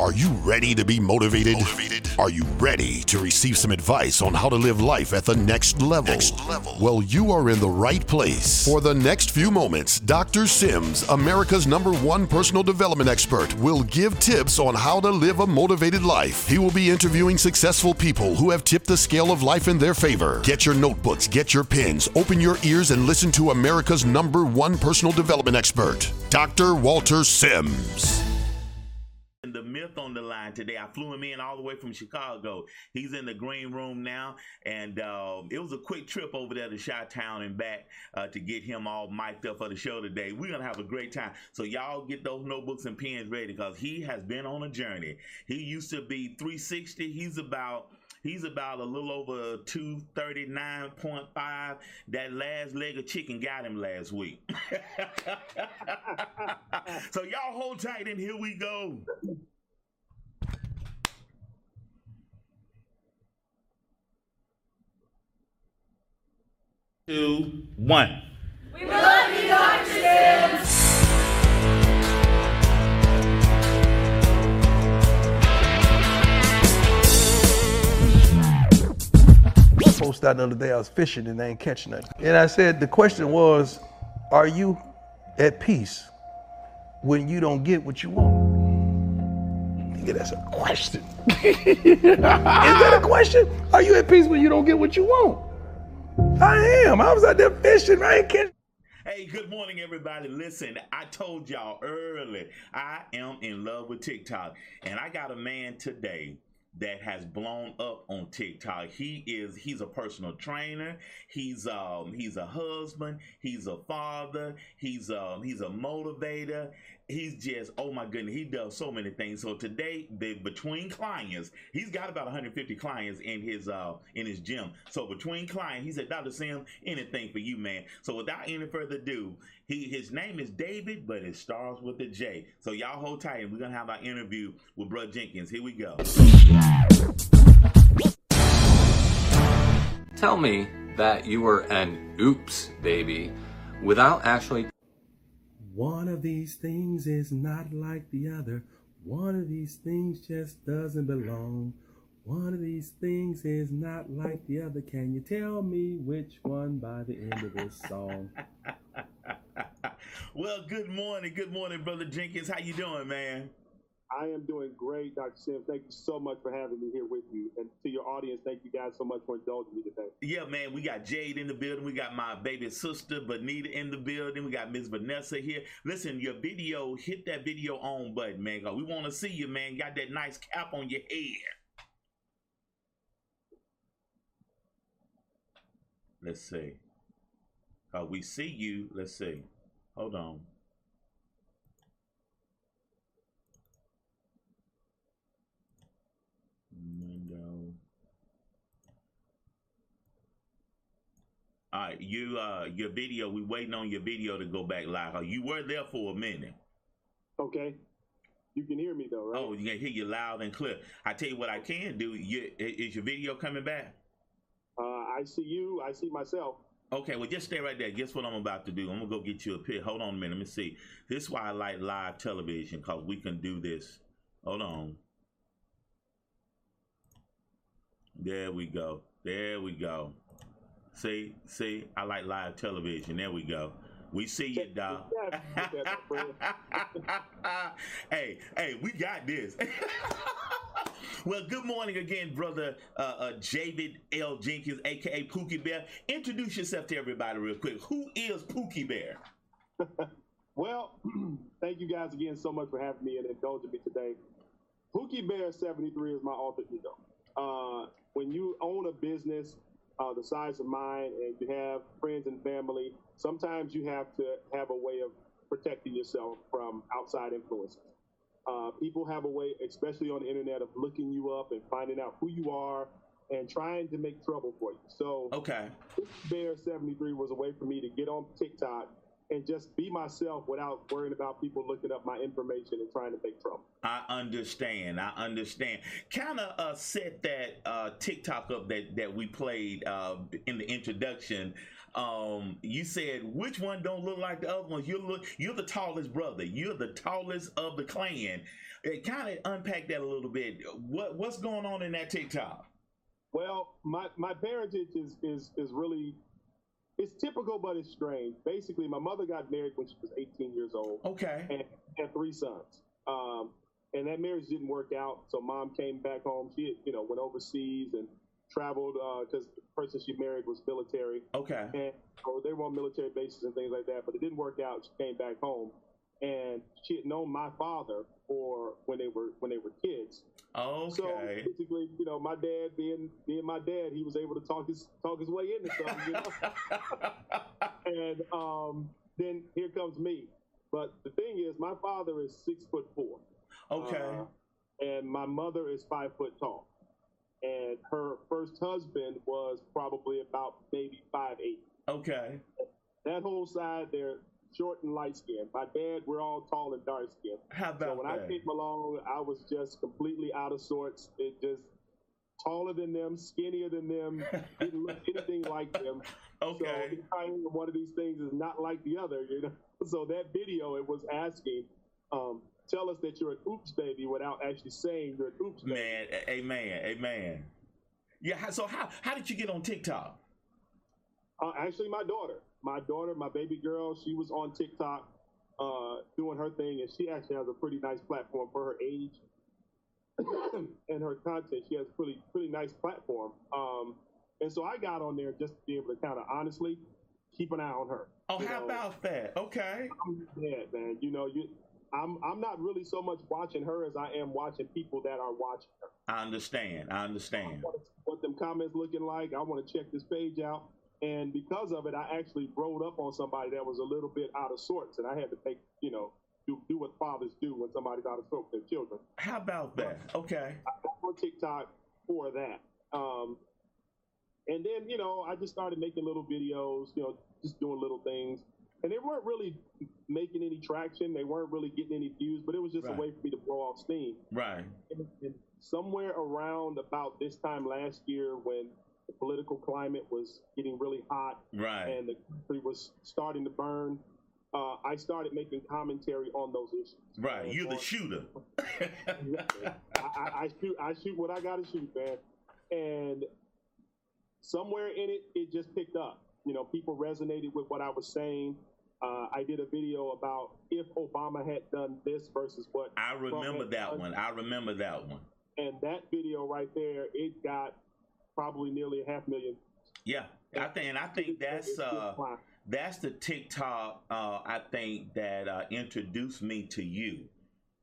Are you ready to be motivated? motivated? Are you ready to receive some advice on how to live life at the next level? Next level. Well, you are in the right place. For the next few moments, Dr. Sims, America's number one personal development expert, will give tips on how to live a motivated life. He will be interviewing successful people who have tipped the scale of life in their favor. Get your notebooks, get your pens, open your ears, and listen to America's number one personal development expert, Dr. Walter Sims the myth on the line today. I flew him in all the way from Chicago. He's in the green room now, and um, it was a quick trip over there to Chi Town and back uh, to get him all mic'd up for the show today. We're gonna have a great time. So y'all get those notebooks and pens ready because he has been on a journey. He used to be 360. He's about He's about a little over 239.5. That last leg of chicken got him last week. so y'all hold tight and here we go. Two, one. We love you, Dr. Sims. Post out the other day, I was fishing and I ain't catching nothing. And I said, the question was, are you at peace when you don't get what you want? Nigga, that's a question. Is that a question? Are you at peace when you don't get what you want? I am. I was out there fishing, I ain't catching. Hey, good morning, everybody. Listen, I told y'all early, I am in love with TikTok. And I got a man today that has blown up on TikTok. He is he's a personal trainer. He's um he's a husband. He's a father. He's um he's a motivator. He's just oh my goodness. He does so many things. So today, the, between clients, he's got about 150 clients in his uh in his gym. So between clients, he said, Dr. Sam, anything for you, man. So without any further ado, he his name is David, but it starts with a J. So y'all hold tight, and we're gonna have our interview with Brud Jenkins. Here we go. Tell me that you were an oops baby without actually. One of these things is not like the other. One of these things just doesn't belong. One of these things is not like the other. Can you tell me which one by the end of this song? well, good morning, good morning, brother Jenkins. How you doing, man? I am doing great, Dr. Sim. Thank you so much for having me here with you. And to your audience, thank you guys so much for indulging me today. Yeah, man, we got Jade in the building. We got my baby sister, Benita, in the building. We got Miss Vanessa here. Listen, your video, hit that video on button, man. We want to see you, man. got that nice cap on your head. Let's see. Uh, we see you. Let's see. Hold on. All right, you uh your video, we waiting on your video to go back live. Uh, you were there for a minute. Okay. You can hear me though, right? Oh, you can hear you loud and clear. I tell you what I can do. You, is your video coming back? Uh, I see you. I see myself. Okay, well, just stay right there. Guess what I'm about to do? I'm gonna go get you a pic. Hold on a minute. Let me see. This is why I like live television because we can do this. Hold on. There we go. There we go. See, see, I like live television. There we go. We see you, dog. hey, hey, we got this. well, good morning again, brother uh, uh, David L. Jenkins, aka Pookie Bear. Introduce yourself to everybody real quick. Who is Pookie Bear? well, thank you guys again so much for having me and indulging me today. Pookie Bear 73 is my alter ego. Uh, when you own a business uh, the size of mine and you have friends and family, sometimes you have to have a way of protecting yourself from outside influences. Uh, people have a way, especially on the internet, of looking you up and finding out who you are and trying to make trouble for you. So, okay, Bear 73 was a way for me to get on TikTok and just be myself without worrying about people looking up my information and trying to make trouble. I understand. I understand. Kind of uh, set that uh, TikTok up that that we played uh, in the introduction. Um, you said which one don't look like the other ones. You look. You're the tallest brother. You're the tallest of the clan. It kind of unpack that a little bit. What what's going on in that TikTok? Well, my my parentage is is is really it's typical, but it's strange. Basically, my mother got married when she was 18 years old. Okay. And had three sons. Um, and that marriage didn't work out. So mom came back home. She, you know, went overseas and traveled because uh, the person she married was military. Okay. And so they were on military bases and things like that. But it didn't work out. She came back home, and she had known my father for when they were when they were kids. Okay. So basically, you know, my dad being being my dad, he was able to talk his talk his way into something, you know. and um, then here comes me. But the thing is, my father is six foot four. Okay. Uh, and my mother is five foot tall. And her first husband was probably about maybe five eight. Okay. That whole side, they're short and light skinned. My dad, we're all tall and dark skinned. How about so when that? I came along, I was just completely out of sorts. It just taller than them, skinnier than them, didn't look anything like them. Okay. So one of these things is not like the other, you know. So that video, it was asking, um, tell us that you're an oops baby without actually saying you're an oops baby. Man, amen, amen. Yeah. So how how did you get on TikTok? Uh, actually, my daughter, my daughter, my baby girl, she was on TikTok uh, doing her thing, and she actually has a pretty nice platform for her age and her content. She has a pretty pretty nice platform. Um, and so I got on there just to be able to kind of honestly keep an eye on her. Oh, how know, about that? Okay. I'm dead, man. You know, you I'm I'm not really so much watching her as I am watching people that are watching her. I understand. I understand. I what them comments looking like. I want to check this page out. And because of it, I actually rolled up on somebody that was a little bit out of sorts, and I had to take, you know, do, do what fathers do when somebody's out of sorts with their children. How about that? Okay. I got on TikTok for that. Um, and then, you know, I just started making little videos, you know, just doing little things. And they weren't really making any traction. They weren't really getting any views, but it was just right. a way for me to blow off steam. Right. And, and somewhere around about this time last year when the political climate was getting really hot, right, and the country was starting to burn. Uh, I started making commentary on those issues. Right, and you're on, the shooter. I, I, I, shoot. I shoot what I got to shoot, man. And somewhere in it, it just picked up. You know, people resonated with what I was saying. Uh, I did a video about if Obama had done this versus what. I remember that done. one. I remember that one. And that video right there, it got probably nearly a half million. Yeah, I think, and I think that's uh, that's the TikTok. Uh, I think that uh, introduced me to you.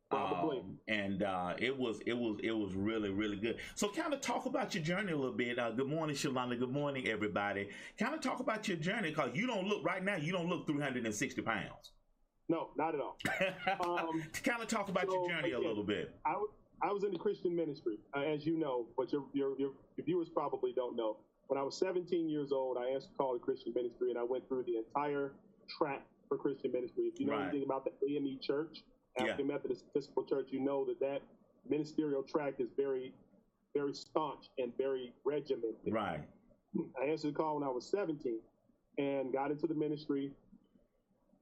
Um, and uh, it was it was it was really really good. So kind of talk about your journey a little bit. Uh, good morning, Shalonda. Good morning, everybody. Kind of talk about your journey because you don't look right now. You don't look 360 pounds. No, not at all. um, kind of talk about so, your journey again, a little bit. I, I was in the Christian ministry, uh, as you know, but your, your, your viewers probably don't know. When I was 17 years old, I answered a call to Christian ministry, and I went through the entire track for Christian ministry. If you know right. anything about the AME Church, African yeah. Methodist Episcopal Church, you know that that ministerial track is very, very staunch and very regimented. Right. I answered the call when I was 17 and got into the ministry.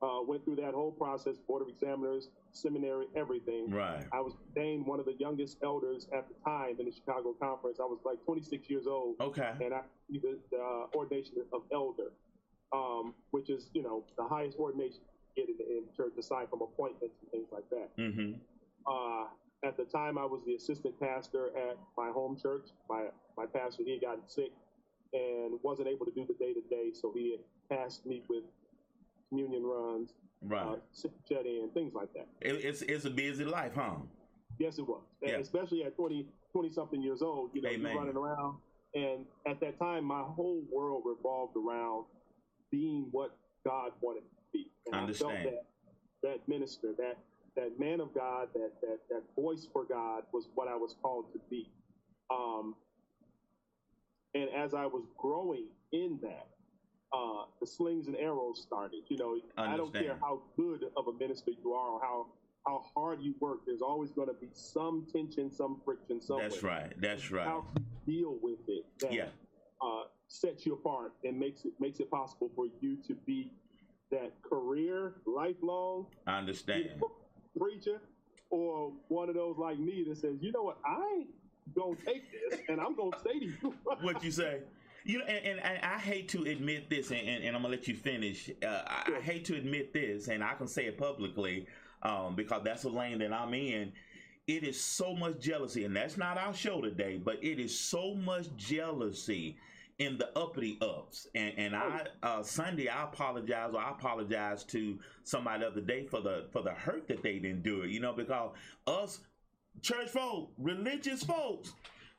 Uh, went through that whole process, board of examiners, seminary, everything. Right. I was named one of the youngest elders at the time in the Chicago conference. I was like 26 years old. Okay. And I the, the uh, ordination of elder, um, which is you know the highest ordination you get in, in church aside from appointments and things like that. Mm-hmm. Uh, at the time, I was the assistant pastor at my home church. My my pastor he had gotten sick and wasn't able to do the day to day, so he had tasked me with communion runs, right? Uh, shut in, things like that. It, it's it's a busy life, huh? Yes, it was. Yeah. especially at 20, 20 something years old, you know, Amen. you're running around. And at that time, my whole world revolved around being what God wanted me to be. And Understand. I felt that that minister, that that man of God, that that that voice for God was what I was called to be. Um, and as I was growing in that, uh, the slings and arrows started. You know, I don't care how good of a minister you are or how how hard you work. There's always going to be some tension, some friction somewhere. That's right. That's right. How you deal with it that Yeah. uh, sets you apart and makes it makes it possible for you to be that career, lifelong I understand. preacher, or one of those like me that says, you know what, I ain't gonna take this, and I'm gonna say to you, what you say. You know, and, and, and I hate to admit this, and, and, I'm gonna let you finish. Uh, I, I hate to admit this, and I can say it publicly um, because that's a lane that I'm in. It is so much jealousy, and that's not our show today, but it is so much jealousy in the uppity ups. And and I uh, Sunday I apologize, or I apologize to somebody the other day for the for the hurt that they didn't do it, You know, because us church folk, religious folks.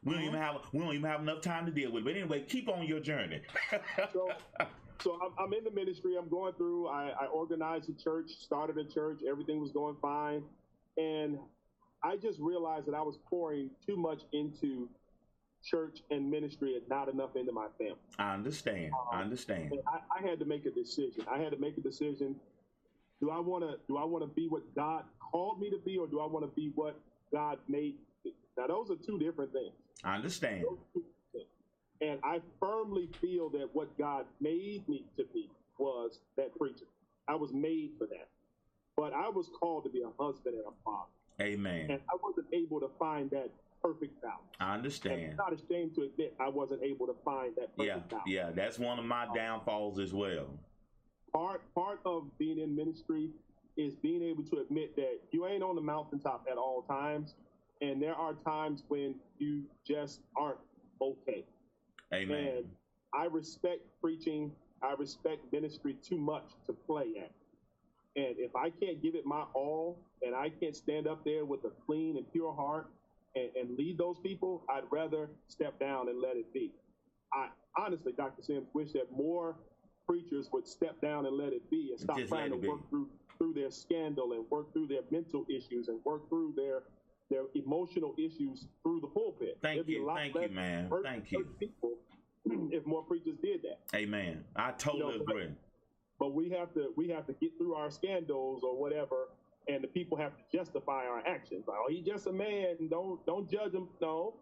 We don't mm-hmm. even have we don't even have enough time to deal with it. But anyway, keep on your journey. so, so I'm, I'm in the ministry. I'm going through. I, I organized a church, started a church. Everything was going fine, and I just realized that I was pouring too much into church and ministry and not enough into my family. I understand. I um, understand. I, I had to make a decision. I had to make a decision. Do I want to? Do I want to be what God called me to be, or do I want to be what God made? Me? Now, those are two different things. I understand. And I firmly feel that what God made me to be was that preacher. I was made for that. But I was called to be a husband and a father. Amen. And I wasn't able to find that perfect balance. I And understand. I'm not ashamed to admit I wasn't able to find that perfect Yeah, balance. yeah. That's one of my um, downfalls as well. Part part of being in ministry is being able to admit that you ain't on the mountaintop at all times. And there are times when you just aren't okay. Amen. And I respect preaching. I respect ministry too much to play at. And if I can't give it my all and I can't stand up there with a clean and pure heart and, and lead those people, I'd rather step down and let it be. I honestly, Dr. Sims, wish that more preachers would step down and let it be and stop Just trying to work be. through through their scandal and work through their mental issues and work through their their emotional issues through the pulpit. Thank you. Thank you, man. Thank you. people if more preachers did that. Amen. I totally You know, agree. But we have to we have to get through our scandals or whatever, and the people have to justify our actions. Like, oh, he's just a man. Don't don't judge him. No,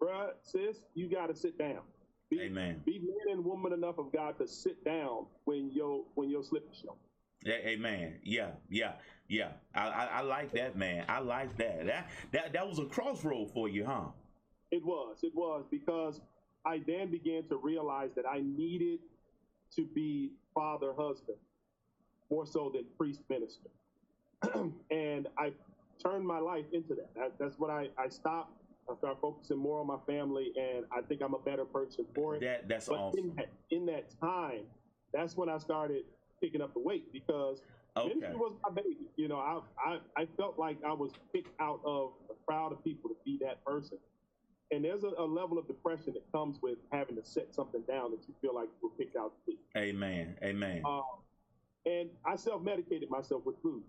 bruh, sis, you got to sit down. Be, Amen. Be man and woman enough of God to sit down when your when your slip is shown. Amen. Yeah, yeah, yeah. I, I, I like that, man. I like that. That that that was a crossroad for you, huh? It was. It was because I then began to realize that I needed to be father, husband, more so than priest, minister. and I turned my life into that. that that's what I, I stopped. I started focusing more on my family, and I think I'm a better person for it. That that's but awesome. in, that, in that time, that's when I started picking up the weight because Okay. ministry was my baby. You know, I, I I felt like I was picked out of a crowd of people to be that person. And there's a, a level of depression that comes with having to set something down that you feel like you were picked out to be. Amen. Amen. Um, and I self-medicated myself with food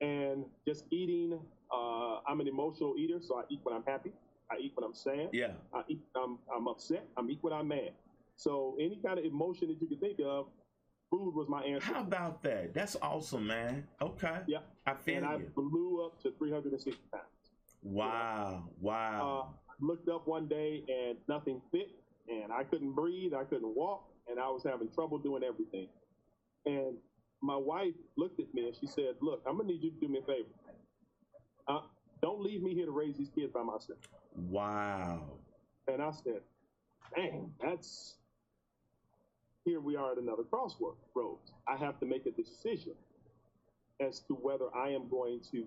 and just eating. Uh, I'm an emotional eater, so I eat when I'm happy. I eat when I'm sad. Yeah. I eat, I'm, I'm upset. I'm eat when I'm mad. So any kind of emotion that you can think of, food was my answer. How about that? That's awesome, man. Okay. Yeah. I feel and I you. blew up to 360 pounds. Wow. Wow. Uh, looked up one day and nothing fit, and I couldn't breathe, I couldn't walk, and I was having trouble doing everything. And my wife looked at me and she said, "Look, I'm gonna need you to do me a favor. Uh, don't leave me here to raise these kids by myself." wow. And I said, "Dang, that's." Here we are at another crossroads. I have to make a decision as to whether I am going to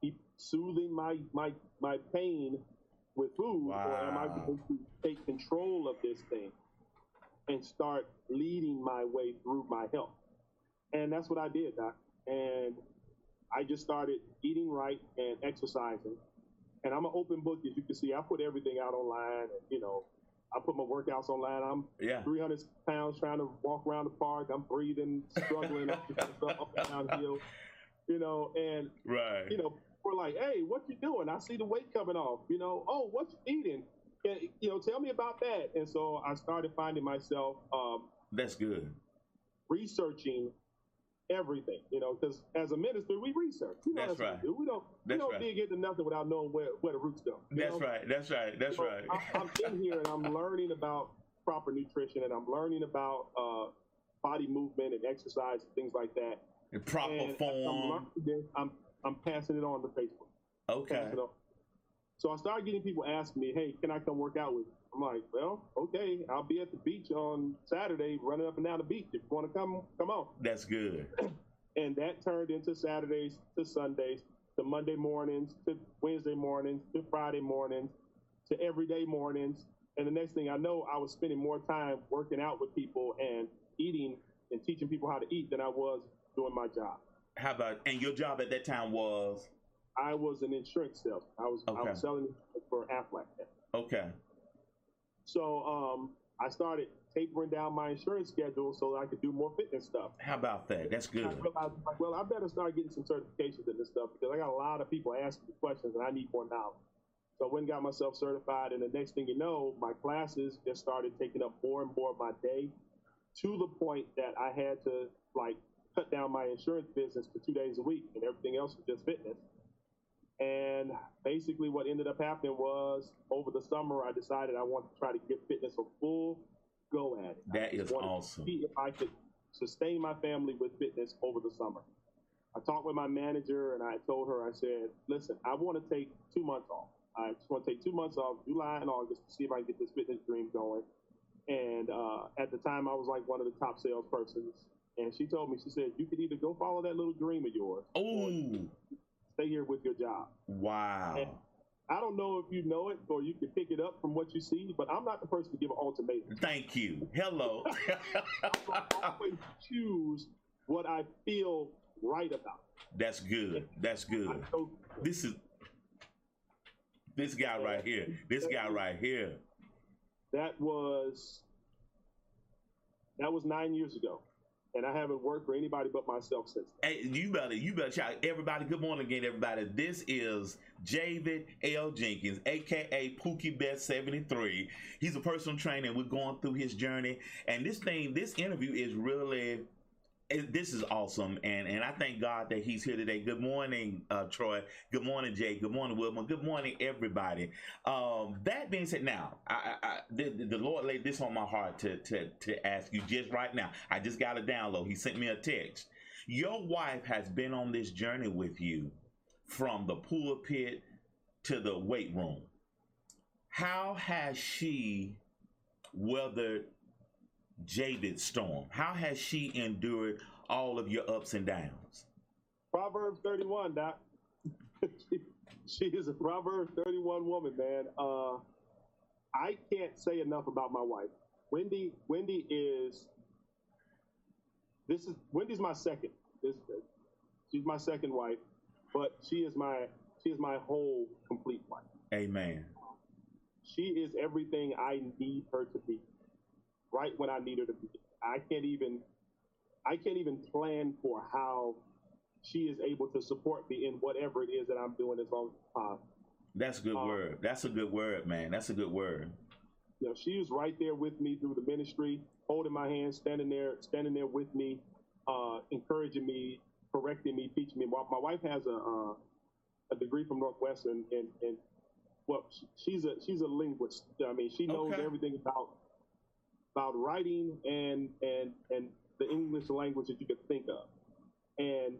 keep soothing my my my pain with food, or am I going to take control of this thing and start leading my way through my health? And that's what I did, Doc. And I just started eating right and exercising. And I'm an open book, as you can see. I put everything out online. And, you know, I put my workouts online. I'm Yeah. 300 pounds trying to walk around the park. I'm breathing, struggling up, up and down hill. You know, and Right. you know, we're like, hey, what you doing? I see the weight coming off. You know, oh, what you eating? And, you know, tell me about that. And so I started finding myself um, That's good. researching everything, you know, because as a minister, we research. You know That's right. We, do. we don't, That's we don't right. dig into nothing without knowing where, where the roots go. That's know? right. That's right. That's So right. I, I'm in here and I'm learning about proper nutrition and I'm learning about uh, body movement and exercise and things like that. In proper and I'm form. learning I'm, I'm passing it on to Facebook. Okay. Passing it on. So I started getting people asking me, hey, can I come work out with you? I'm like, well, okay, I'll be at the beach on Saturday running up and down the beach. If you want to come, come on. That's good. And that turned into Saturdays to Sundays to Monday mornings to Wednesday mornings to Friday mornings to everyday mornings. And the next thing I know, I was spending more time working out with people and eating and teaching people how to eat than I was doing my job. How about and your job at that time was I was an insurance salesman. I was I was selling for Aflac. okay. So um, I started tapering down my insurance schedule so that I could do more fitness stuff. How about that? That's I good. realized, like, well, I better start getting some certifications in this stuff because I got a lot of people asking me questions and I need more knowledge. So I went and got myself certified, and the next thing you know, my classes just started taking up more and more of my day to the point that I had to like cut down my insurance business to two days a week, and everything else was just fitness. And basically, what ended up happening was over the summer, I decided I wanted to try to give fitness a full go at it. I That is awesome. See if I could sustain my family with fitness over the summer. I talked with my manager and I told her, I said, listen, I want to take two months off. I just want to take two months off, July and August, to see if I can get this fitness dream going. And uh, at the time, I was like one of the top salespersons. And she told me, she said, you could either go follow that little dream of yours or Ooh. Stay here with your job. Wow. I don't know if you know it or you can pick it up from what you see, but I'm not the person to give an ultimatum. Thank you. Hello. I always choose what I feel right about. That's good. That's good. This is this guy right here. This guy right here. that was that was nine years ago, and I haven't worked for anybody but myself since. then. Hey, you better you better shout everybody. Good morning again, everybody. This is Javid L. Jenkins, aka Pookie Bear 73. He's a personal trainer, we're going through his journey. And this thing, this interview is really this is awesome, and and I thank God that he's here today. Good morning, uh, Troy. Good morning, Jay. Good morning, Wilma. Good morning, everybody. Um, that being said, now I, I, the, the Lord laid this on my heart to to to ask you just right now. I just got a download. He sent me a text. Your wife has been on this journey with you from the pulpit to the weight room. How has she weathered Javid's storm? How has she endured all of your ups and downs? Proverbs 31, Doc. she, she is a Proverbs 31 woman, man. Uh, I can't say enough about my wife. Wendy, Wendy is. This is Wendy's my second. This, she's my second wife, but she is my she is my whole complete wife. Amen. She is everything I need her to be. Right when I need her to be. I can't even I can't even plan for how she is able to support me in whatever it is that I'm doing as long as possible. That's a good Um, word. That's a good word, man. That's a good word. You know, she was right there with me through the ministry, holding my hand, standing there, standing there with me, uh, encouraging me, correcting me, teaching me. My, my wife has a uh, a degree from Northwestern, and and well, she's a she's a linguist. I mean, she knows Okay. everything about about writing and and and the English language that you could think of, and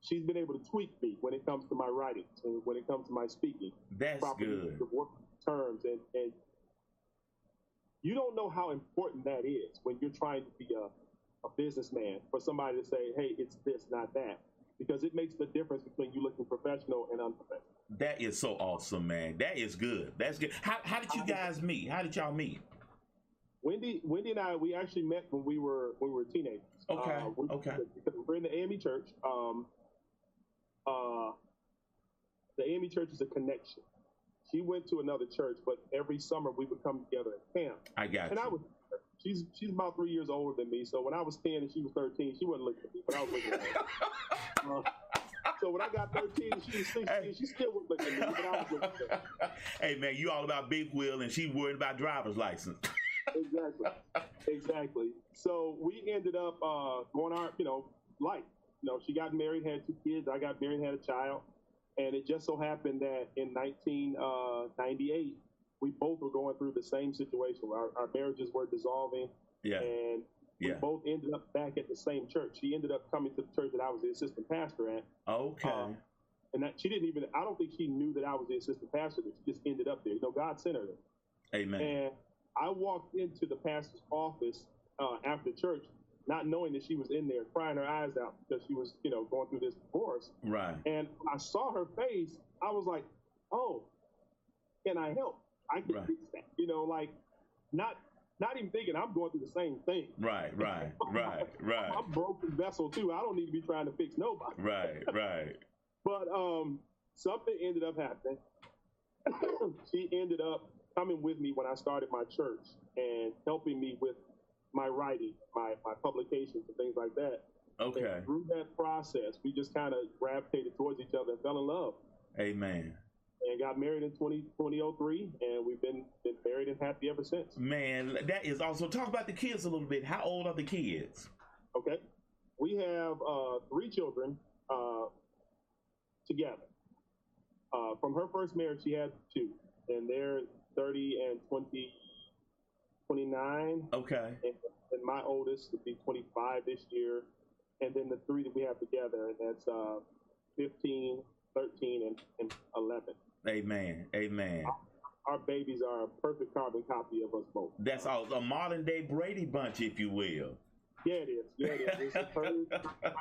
she's been able to tweak me when it comes to my writing and when it comes to my speaking That's good. work terms and, and you don't know how important that is when you're trying to be a, a businessman for somebody to say, hey, it's this, not that. Because it makes the difference between you looking professional and unprofessional. That is so awesome, man. That is good. That's good. How, how did you guys meet? How did y'all meet? Wendy, Wendy and I, we actually met when we were when we were teenagers. Okay, Uh, we, okay. We're in the AME church. Um, uh, the AME church is a connection. She went to another church, but every summer we would come together at camp. I got And I was, she's she's about three years older than me. So when I was ten and she was thirteen, she wasn't looking at me, but I was looking at her. Uh, so when I got thirteen and she was sixteen, she still wasn't looking at me, but I was looking at her. hey man, you all about big wheel and she worried about driver's license. Exactly, exactly. So we ended up uh, going our, you know, life. You know, she got married, had two kids. I got married, had a child, and it just so happened that in 1998, uh, we both were going through the same situation. Our, our marriages were dissolving, Yeah. and we Yeah. both ended up back at the same church. She ended up coming to the church that I was the assistant pastor at, Okay. um, and that she didn't even. I don't think she knew that I was the assistant pastor. She just ended up there. You know, God sent her there. Amen. And I walked into the pastor's office uh, after church, not knowing that she was in there crying her eyes out because she was, you know, going through this divorce. Right. And I saw her face. I was like, "Oh, can I help? I can Right. fix that." You know, like not not even thinking I'm going through the same thing. Right. Right. Right. Right. I'm a broken vessel too. I don't need to be trying to fix nobody. Right. Right. But um, something ended up happening. she ended up coming with me when I started my church and helping me with my writing, my, my publications, and things like that. Okay. And through that process, we just kind of gravitated towards each other and fell in love Amen. and got married in 20, 2003. And we've been, been married and happy ever since. Man, that is also talk about the kids a little bit. How old are the kids? Okay. We have uh, three children uh, together. Uh, from her first marriage, she had two, and they're 30 and 20, 29. Okay. And, and my oldest will be 25 this year. And then the three that we have together, and that's uh, 15, 13, and, and 11. Amen. Amen. Our babies are a perfect carbon copy of us both. That's all a modern day Brady bunch, if you will. Yeah, it is. Yeah, it is. It's a perfect-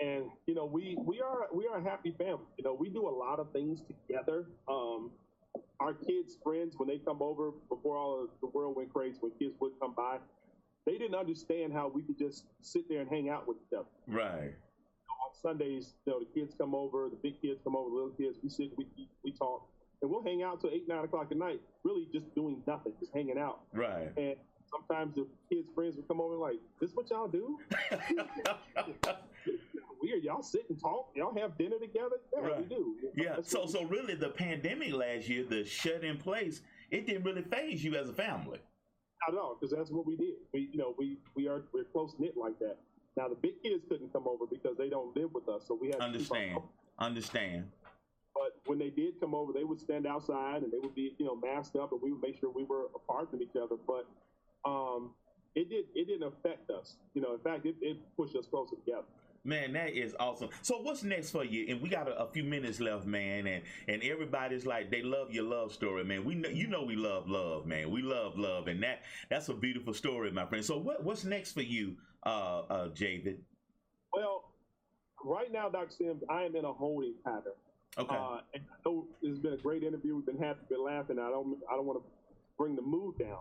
and you know we we are we are a happy family. You know we do a lot of things together. Um, our kids' friends when they come over before all of the world went crazy, when kids would come by, they didn't understand how we could just sit there and hang out with each other. Right. On Sundays, you know the kids come over, the big kids come over, the little kids. We sit, we eat, we talk, and we'll hang out till eight nine o'clock at night. Really, just doing nothing, just hanging out. Right. And sometimes the kids' friends would come over like, "This is what y'all do? Weird. Y'all sit and talk. Y'all have dinner together. Yeah, we do. yeah. That's So so really the pandemic last year, the shut in place, it didn't really phase you as a family. Not at all, because that's what we did. We, you know, we we are we're close knit like that. Now the big kids couldn't come over because they don't live with us, so we had to Understand. Understand. But when they did come over, they would stand outside and they would be, you know, masked up, and we would make sure we were apart from each other. But um, it did it didn't affect us. You know, in fact, it, it pushed us closer together. Man, that is awesome. So what's next for you? And we got a, a few minutes left, man. And and everybody's like they love your love story, man. We know you know we love love, man. We love love, and that that's a beautiful story, my friend. So what what's next for you, uh, uh, Javid? Well, right now, Dr. Sims, I am in a holding pattern. Okay. Uh, and I know it's been a great interview. We've been happy, been laughing. I don't, I don't want to bring the mood down,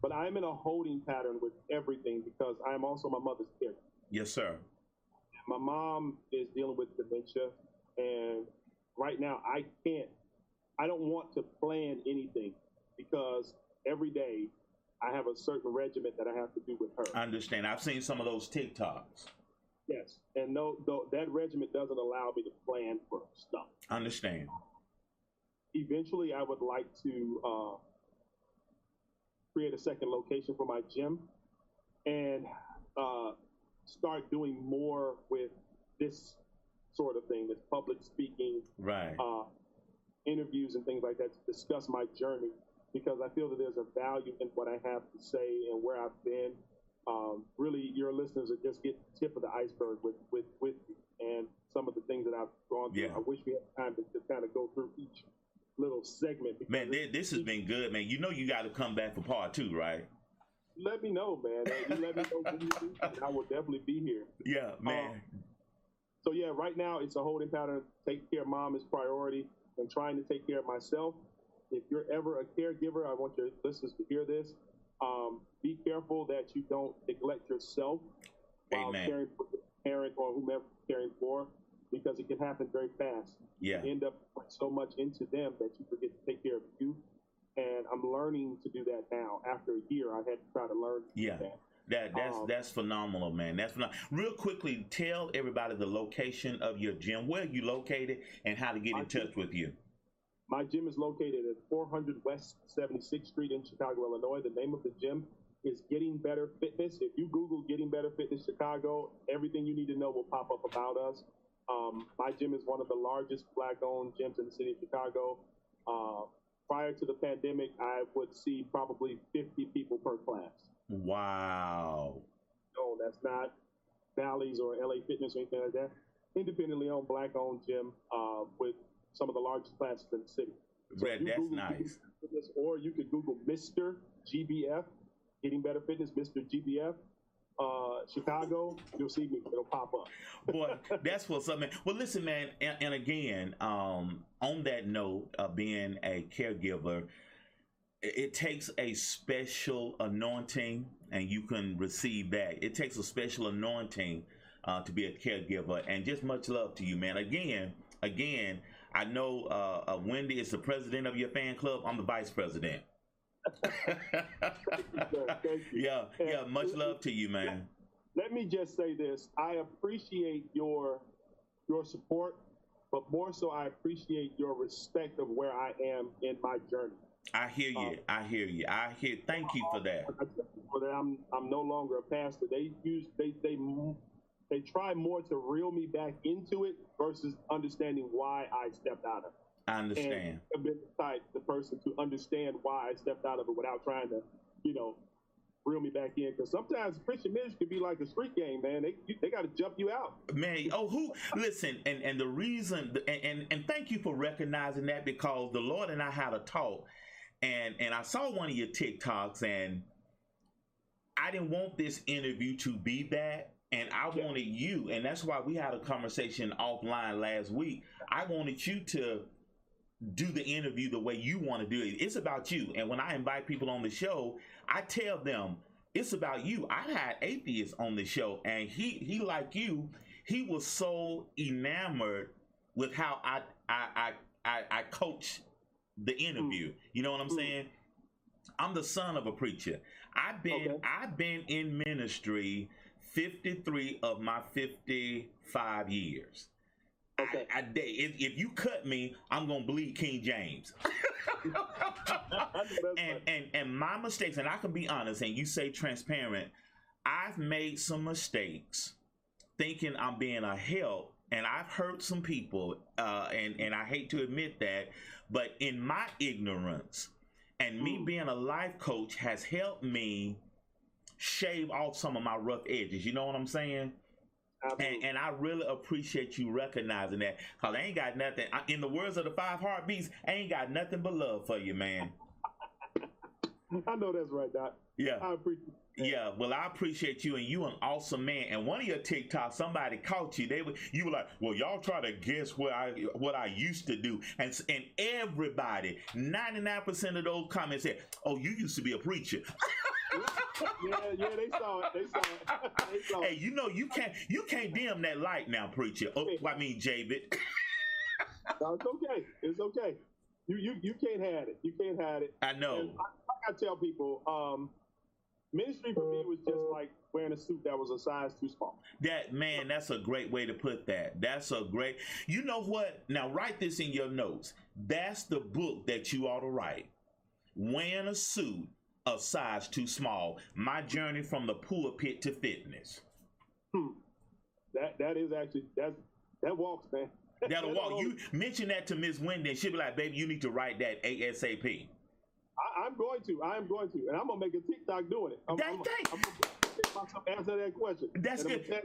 but I'm in a holding pattern with everything because I am also my mother's caregiver. yes, sir. My mom is dealing with dementia, and right now I can't. I don't want to plan anything because every day I have a certain regimen that I have to do with her. I understand. I've seen some of those TikToks. yes, and no, no, that regimen doesn't allow me to plan for stuff. I understand. eventually I would like to uh, create a second location for my gym and uh, start doing more with this sort of thing, this public speaking, Right. uh, interviews and things like that to discuss my journey because I feel that there's a value in what I have to say and where I've been. Um, really, your listeners are just getting the tip of the iceberg with, with, with me and some of the things that I've gone through. Yeah. I wish we had time to, to kind of go through each little segment. Man, this has been good, man. You know you got to come back for part two, right? Let me know, man. You let me know when you do, and I will definitely be here. Yeah, man. So yeah, right now it's a holding pattern. Take care of mom is priority, and trying to take care of myself. If you're ever a caregiver, I want your listeners to hear this. Um, be careful that you don't neglect yourself while Amen. caring for the parent or whomever you're caring for, because it can happen very fast. Yeah. You end up so much into them that you forget to take care of you. And I'm learning to do that now. After a year, I had to try to learn to Yeah. do that. That that's Um, that's phenomenal, man. That's phenomenal. Real quickly, tell everybody the location of your gym, where you located, and how to get in gym- touch with you. My gym is located at 400 West 76th Street in Chicago, Illinois. The name of the gym is Getting Better Fitness. If you Google Getting Better Fitness Chicago, everything you need to know will pop up about us. Um, my gym is one of the largest black-owned gyms in the city of Chicago. Uh, prior to the pandemic, I would see probably 50 people per class. Wow. No, that's not Bally's or LA Fitness or anything like that. Independently owned, black-owned gym uh, with some of the largest classes in the city. So Brad, that's Google nice. Fitness, or you could Google Mr. GBF, Getting Better Fitness, Mr. GBF, uh, Chicago. You'll see me. It'll pop up. Boy, that's what's up, man. Well, listen, man, and, and again, um, on that note of being a caregiver, it, it takes a special anointing, and you can receive that. It takes a special anointing uh, to be a caregiver, and just much love to you, man. Again, again, I know uh, uh, Wendy is the president of your fan club. I'm the vice president. Yeah, yeah. Much love to you, man. Let me just say this: I appreciate your your support, but more so, I appreciate your respect of where I am in my journey. I hear you. Um, I hear you. I hear. Thank you for that. For that, I'm I'm no longer a pastor. They use they they they try more to reel me back into it versus understanding why I stepped out of it. I understand. And been the type, the person to understand why I stepped out of it without trying to, you know, reel me back in. Because sometimes Christian ministry can be like a street game, man. They they got to jump you out. Man, oh, who? listen, and and the reason, and, and and thank you for recognizing that because the Lord and I had a talk, and and I saw one of your TikToks, and I didn't want this interview to be that and I wanted you, and that's why we had a conversation offline last week. I wanted you to do the interview the way you want to do it. It's about you. And when I invite people on the show, I tell them it's about you. I had atheists on the show, and he he like you, he was so enamored with how I I I I, I coach the interview. Mm. You know what I'm mm. saying? I'm the son of a preacher. I've been okay. I've been in ministry 53 of my 55 years. Okay. I, I, if, if, you cut me, I'm gonna bleed King James. and, and and my mistakes, and I can be honest, and you say transparent. I've made some mistakes, thinking I'm being a help, and I've hurt some people, uh, and and I hate to admit that, but in my ignorance, and me mm. being a life coach has helped me shave off some of my rough edges. You know what I'm saying? And, and, I really appreciate you recognizing that because I ain't got nothing. I, in the words of the five heartbeats, I ain't got nothing but love for you, man. I know that's right, Doc. Yeah. I appreciate yeah, well, I appreciate you, and you an awesome man. And one of your TikToks, somebody caught you. They were you were like, "Well, y'all try to guess what I what I used to do," and and everybody, ninety nine percent of those comments said, "Oh, you used to be a preacher." yeah, yeah, they saw it. They saw it. they saw hey, you know you can't you can't dim that light now, preacher. Oh, I mean, Javid. no, it's okay. It's okay. You you you can't have it. You can't have it. I know. I, I tell people, um, ministry for me was just like wearing a suit that was a size too small. That man, that's a great way to put that. That's a great. You know what? Now write this in your notes. That's the book that you ought to write. Wearing a suit a size too small. My journey from the pulpit to fitness. Hmm. That that is actually that that walks, man. That'll walk. You mention that to Miss Wendy, and she'll be like, "Baby, you need to write that ASAP." I, am going to. I am going to, and I'm gonna make a TikTok doing it. I'm, that, I'm, I'm, I'm gonna answer that question. That's and good.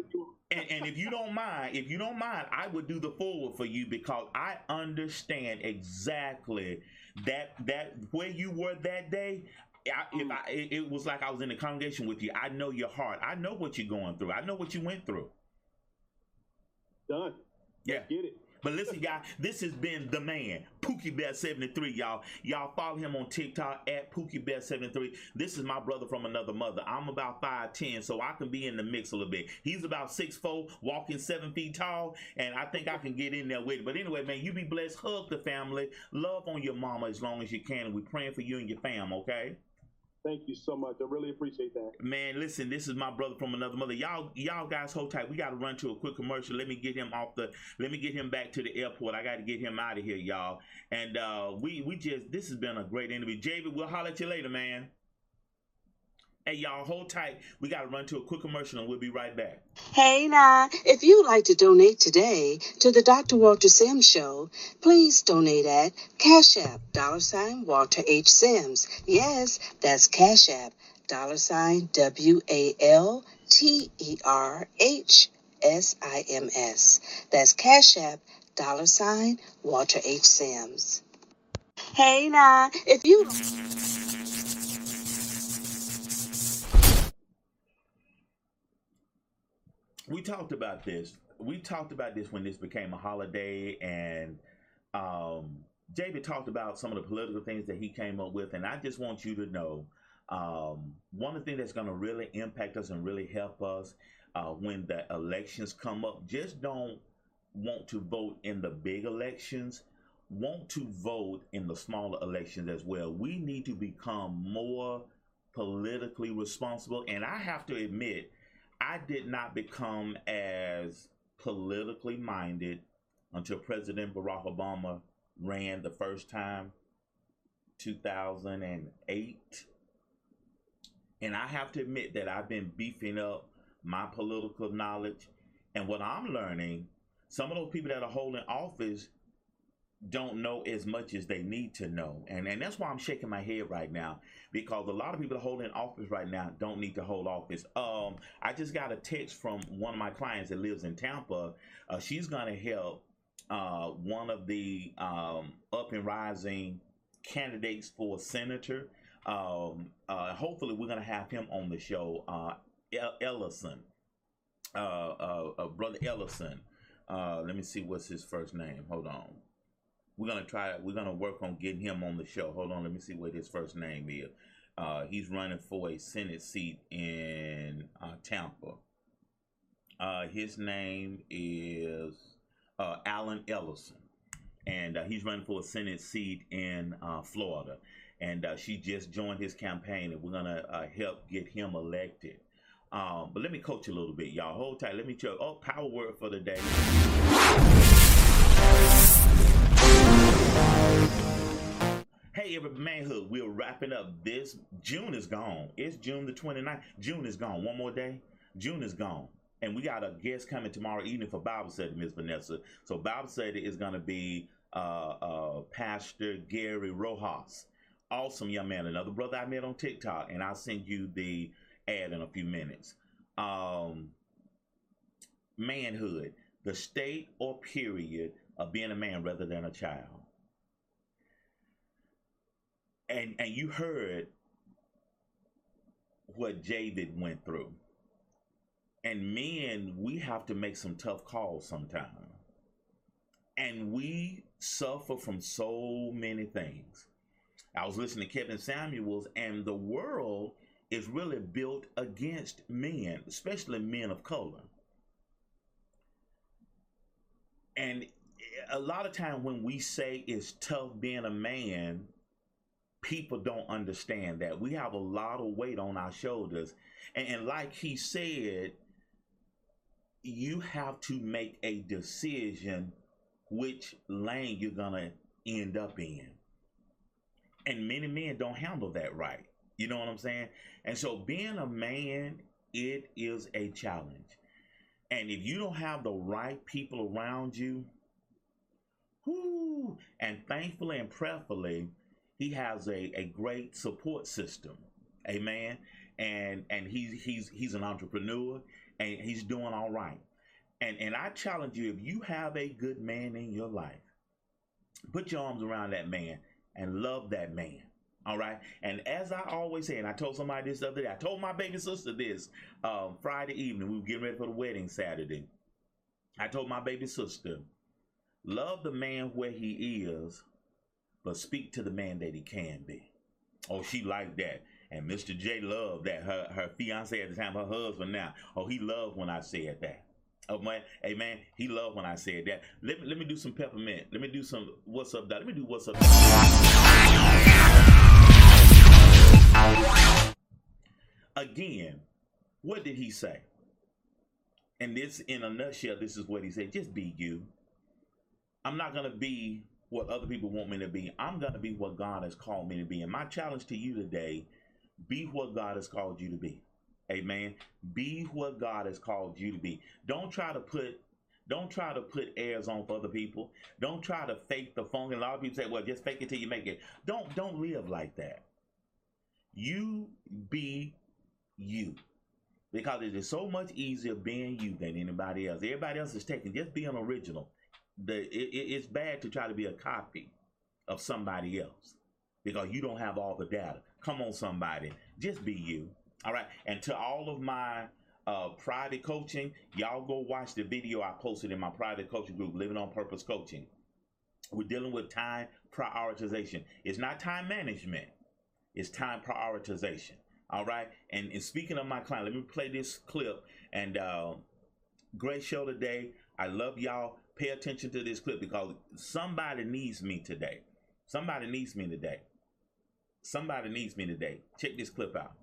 And, and if you don't mind, if you don't mind, I would do the forward for you because I understand exactly that that where you were that day. I, if mm. I, it was like I was in the congregation with you. I know your heart. I know what you're going through. I know what you went through. Done. Yeah. Let's get it. But listen, guys, this has been the man, Pookie Bear 73, y'all. Y'all follow him on TikTok at Pookie Bear 73. This is my brother from another mother. I'm about 5'10, so I can be in the mix a little bit. He's about 6'4, walking 7 feet tall, and I think I can get in there with it. But anyway, man, you be blessed. Hug the family. Love on your mama as long as you can. And we're praying for you and your fam, okay? Thank you so much. I really appreciate that. Man, listen, this is my brother from another mother. Y'all, y'all guys, hold tight. We got to run to a quick commercial. Let me get him off the. Let me get him back to the airport. I got to get him out of here, y'all. And uh, we we just this has been a great interview. David, we'll holler at you later, man. Hey, y'all, hold tight. We got to run to a quick commercial and we'll be right back. Hey, now, if you'd like to donate today to the Dr. Walter Sims Show, please donate at Cash App, dollar sign Walter H. Sims. Yes, that's Cash App, dollar sign W A L T E R H S I M S. That's Cash App, dollar sign Walter H. Sims. Hey, now, if you. We talked about this. We talked about this when this became a holiday, and um, Javid talked about some of the political things that he came up with. And I just want you to know um, one of the things that's going to really impact us and really help us uh, when the elections come up. Just don't want to vote in the big elections. Want to vote in the smaller elections as well. We need to become more politically responsible. And I have to admit, I did not become as politically minded until President Barack Obama ran the first time, 2008. And I have to admit that I've been beefing up my political knowledge. And what I'm learning, some of those people that are holding office don't know as much as they need to know. And and that's why I'm shaking my head right now because a lot of people holding office right now don't need to hold office. Um, I just got a text from one of my clients that lives in Tampa. Uh, she's going to help uh, one of the um, up and rising candidates for senator. Um, uh, hopefully, we're going to have him on the show. Uh, Ellison, uh, uh, uh, brother Ellison. Uh, let me see what's his first name. Hold on we're gonna try. We're gonna work on getting him on the show. Hold on, let me see what his first name is. Uh, he's running for a Senate seat in uh, Tampa. Uh, his name is uh, Allen Ellison, and uh, he's running for a Senate seat in uh, Florida. And she just joined his campaign, and we're gonna help get him elected. Um, but let me coach a little bit, y'all. Hold tight. Let me check. Oh, power word for the day. Hey, every manhood, we're wrapping up this. June is gone. It's June the 29th. June is gone. One more day. June is gone. And we got a guest coming tomorrow evening for Bible study, Miss Vanessa. So Bible study is going to be uh, uh, Pastor Gary Rojas. Awesome young man. Another brother I met on TikTok. And I'll send you the ad in a few minutes. Um, manhood, the state or period of being a man rather than a child and and you heard what Javid went through. And men, we have to make some tough calls sometimes. And we suffer from so many things. I was listening to Kevin Samuels, and the world is really built against men, especially men of color. And a lot of time when we say it's tough being a man, people don't understand that. We have a lot of weight on our shoulders. And, and like he said, you have to make a decision which lane you're to end up in. And many men don't handle that right. You know what I'm saying? And so being a man, it is a challenge. And if you don't have the right people around you, whoo, and thankfully and prayerfully, he has a, a great support system. Amen. And and he's he's he's an entrepreneur and he's doing all right. And and I challenge you if you have a good man in your life, put your arms around that man and love that man. All right. And as I always say, and I told somebody this other day, I told my baby sister this um, Friday evening. We were getting ready for the wedding Saturday. I told my baby sister, love the man where he is, but speak to the man that he can be. Oh, she liked that. And Mr. J loved that. Her her fiance at the time, her husband now. Oh, he loved when I said that. Oh man, hey man, he loved when I said that. Let me let me do some peppermint. Let me do some what's up, Doc. Let me do what's up. again, what did he say? And this, in a nutshell, this is what he said just be you. I'm not to be what other people want me to be. I'm going to be what God has called me to be. And my challenge to you today be what God has called you to be. Amen. Be what God has called you to be. Don't try to put don't try to put airs on for other people. Don't try to fake the funk. And a lot of people say, well, just fake it till you make it. Don't don't live like that. You be you. Because it is so much easier being you than anybody else. Everybody else is taking just being original. The it, it, it's bad to try to be a copy of somebody else because you don't have all the data. Come on, somebody, just be you. All right. And to all of my uh, private coaching, y'all go watch the video I posted in my private coaching group, Living on Purpose Coaching. We're dealing with time prioritization. It's not time management, it's time prioritization. All right. And, and speaking of my client, let me play this clip. And uh, great show today. I love y'all. Pay attention to this clip because somebody needs me today. Somebody needs me today. Somebody needs me today. Check this clip out.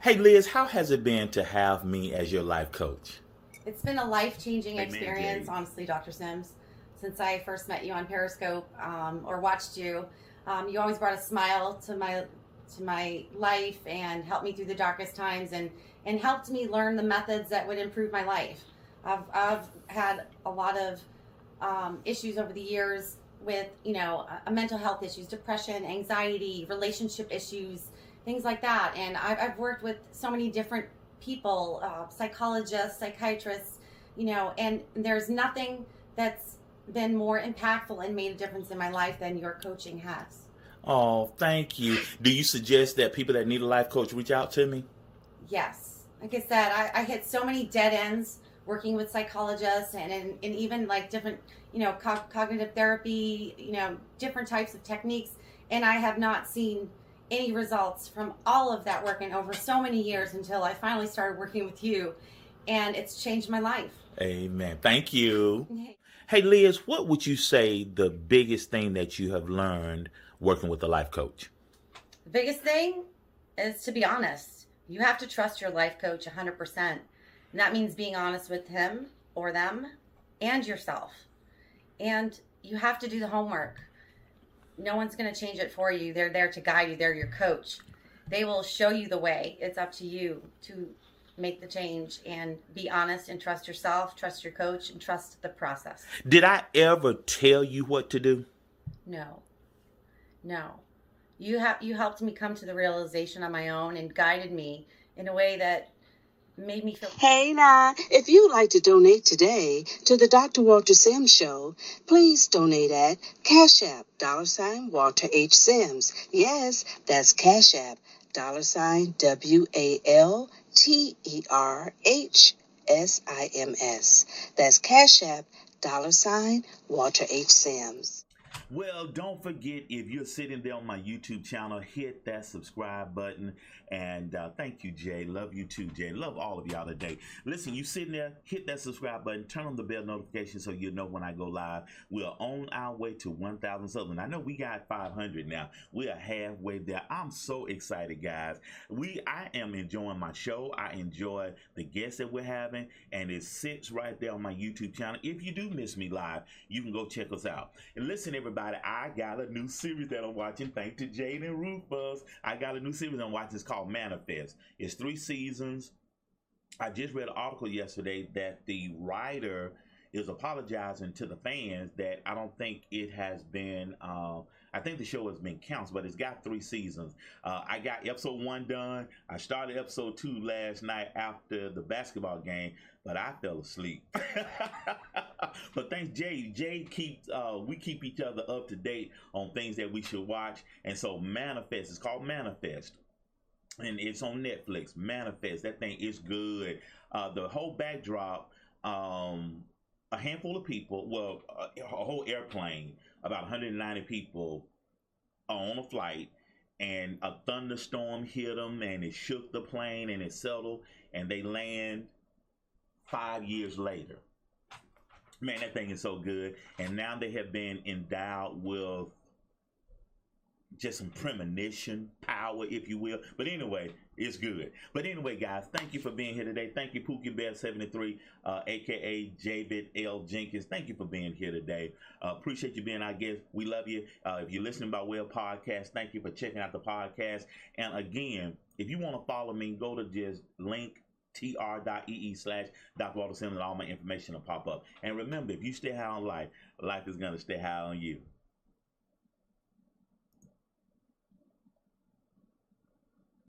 Hey, Liz, how has it been to have me as your life coach? It's been a life changing experience, honestly, Dr. Sims. Since I first met you on Periscope um, or watched you, um, you always brought a smile to my to my life and helped me through the darkest times and and helped me learn the methods that would improve my life. I've I've had a lot of um, issues over the years with you know uh, mental health issues, depression, anxiety, relationship issues things like that. And I've, I've worked with so many different people, uh, psychologists, psychiatrists, you know, and there's nothing that's been more impactful and made a difference in my life than your coaching has. Oh, thank you. Do you suggest that people that need a life coach reach out to me? Yes. Like I said, I, I hit so many dead ends working with psychologists and, and, and even like different, you know, co- cognitive therapy, you know, different types of techniques. And I have not seen any results from all of that work and over so many years until I finally started working with you. And it's changed my life. Amen. Thank you. Hey, Liz, what would you say the biggest thing that you have learned working with a life coach? The biggest thing is to be honest. You have to trust your life coach 100%. And that means being honest with him or them and yourself. And you have to do the homework no one's going to change it for you. They're there to guide you. They're your coach. They will show you the way. It's up to you to make the change and be honest and trust yourself, trust your coach, and trust the process. Did I ever tell you what to do? No. No. You have you helped me come to the realization on my own and guided me in a way that made me feel. Hey now, if you'd like to donate today to the Dr. Walter Sims Show, please donate at Cash App, dollar sign Walter H. Sims. Yes, that's Cash App, dollar sign W A L T E R H S I M S. That's Cash App, dollar sign Walter H. Sims. Well, don't forget if you're sitting there on my YouTube channel, hit that subscribe button. And uh, thank you, Jay. Love you too, Jay. Love all of y'all today. Listen, you sitting there, hit that subscribe button, turn on the bell notification so you know when I go live. We're on our way to 1,000 subs. I know we got 500 now. We are halfway there. I'm so excited, guys. We, I am enjoying my show. I enjoy the guests that we're having, and it sits right there on my YouTube channel. If you do miss me live, you can go check us out. And listen, everybody everybody, I got a new series that I'm watching. Thanks to Jade and Rufus. I got a new series I'm watching. It's called Manifest. It's three seasons. I just read an article yesterday that the writer is apologizing to the fans that I don't think it has been. Uh, I think the show has been canceled, but it's got three seasons. Uh, I got episode one done. I started episode two last night after the basketball game, but I fell asleep. but thanks, Jay. Jay keeps uh, we keep each other up to date on things that we should watch, and so Manifest. It's called Manifest and it's on Netflix. Manifest. That thing is good. Uh, the whole backdrop. Um, a handful of people, well, a, a whole airplane, about 190 people on a flight, and a thunderstorm hit them and it shook the plane and it settled, and they land five years later. Man, that thing is so good. And now they have been endowed with just some premonition power, if you will. But anyway, it's good. But anyway, guys, thank you for being here today. Thank you, Pookie Bear 73, uh, aka Javid L. Jenkins. Thank you for being here today. Uh, appreciate you being our guest. We love you. Uh, if you're listening by way of podcast, thank you for checking out the podcast. And again, if you want to follow me, go to just link tr.ee slash Dr. Walter Simmons all my information will pop up. And remember, if you stay high on life, life is going to stay high on you.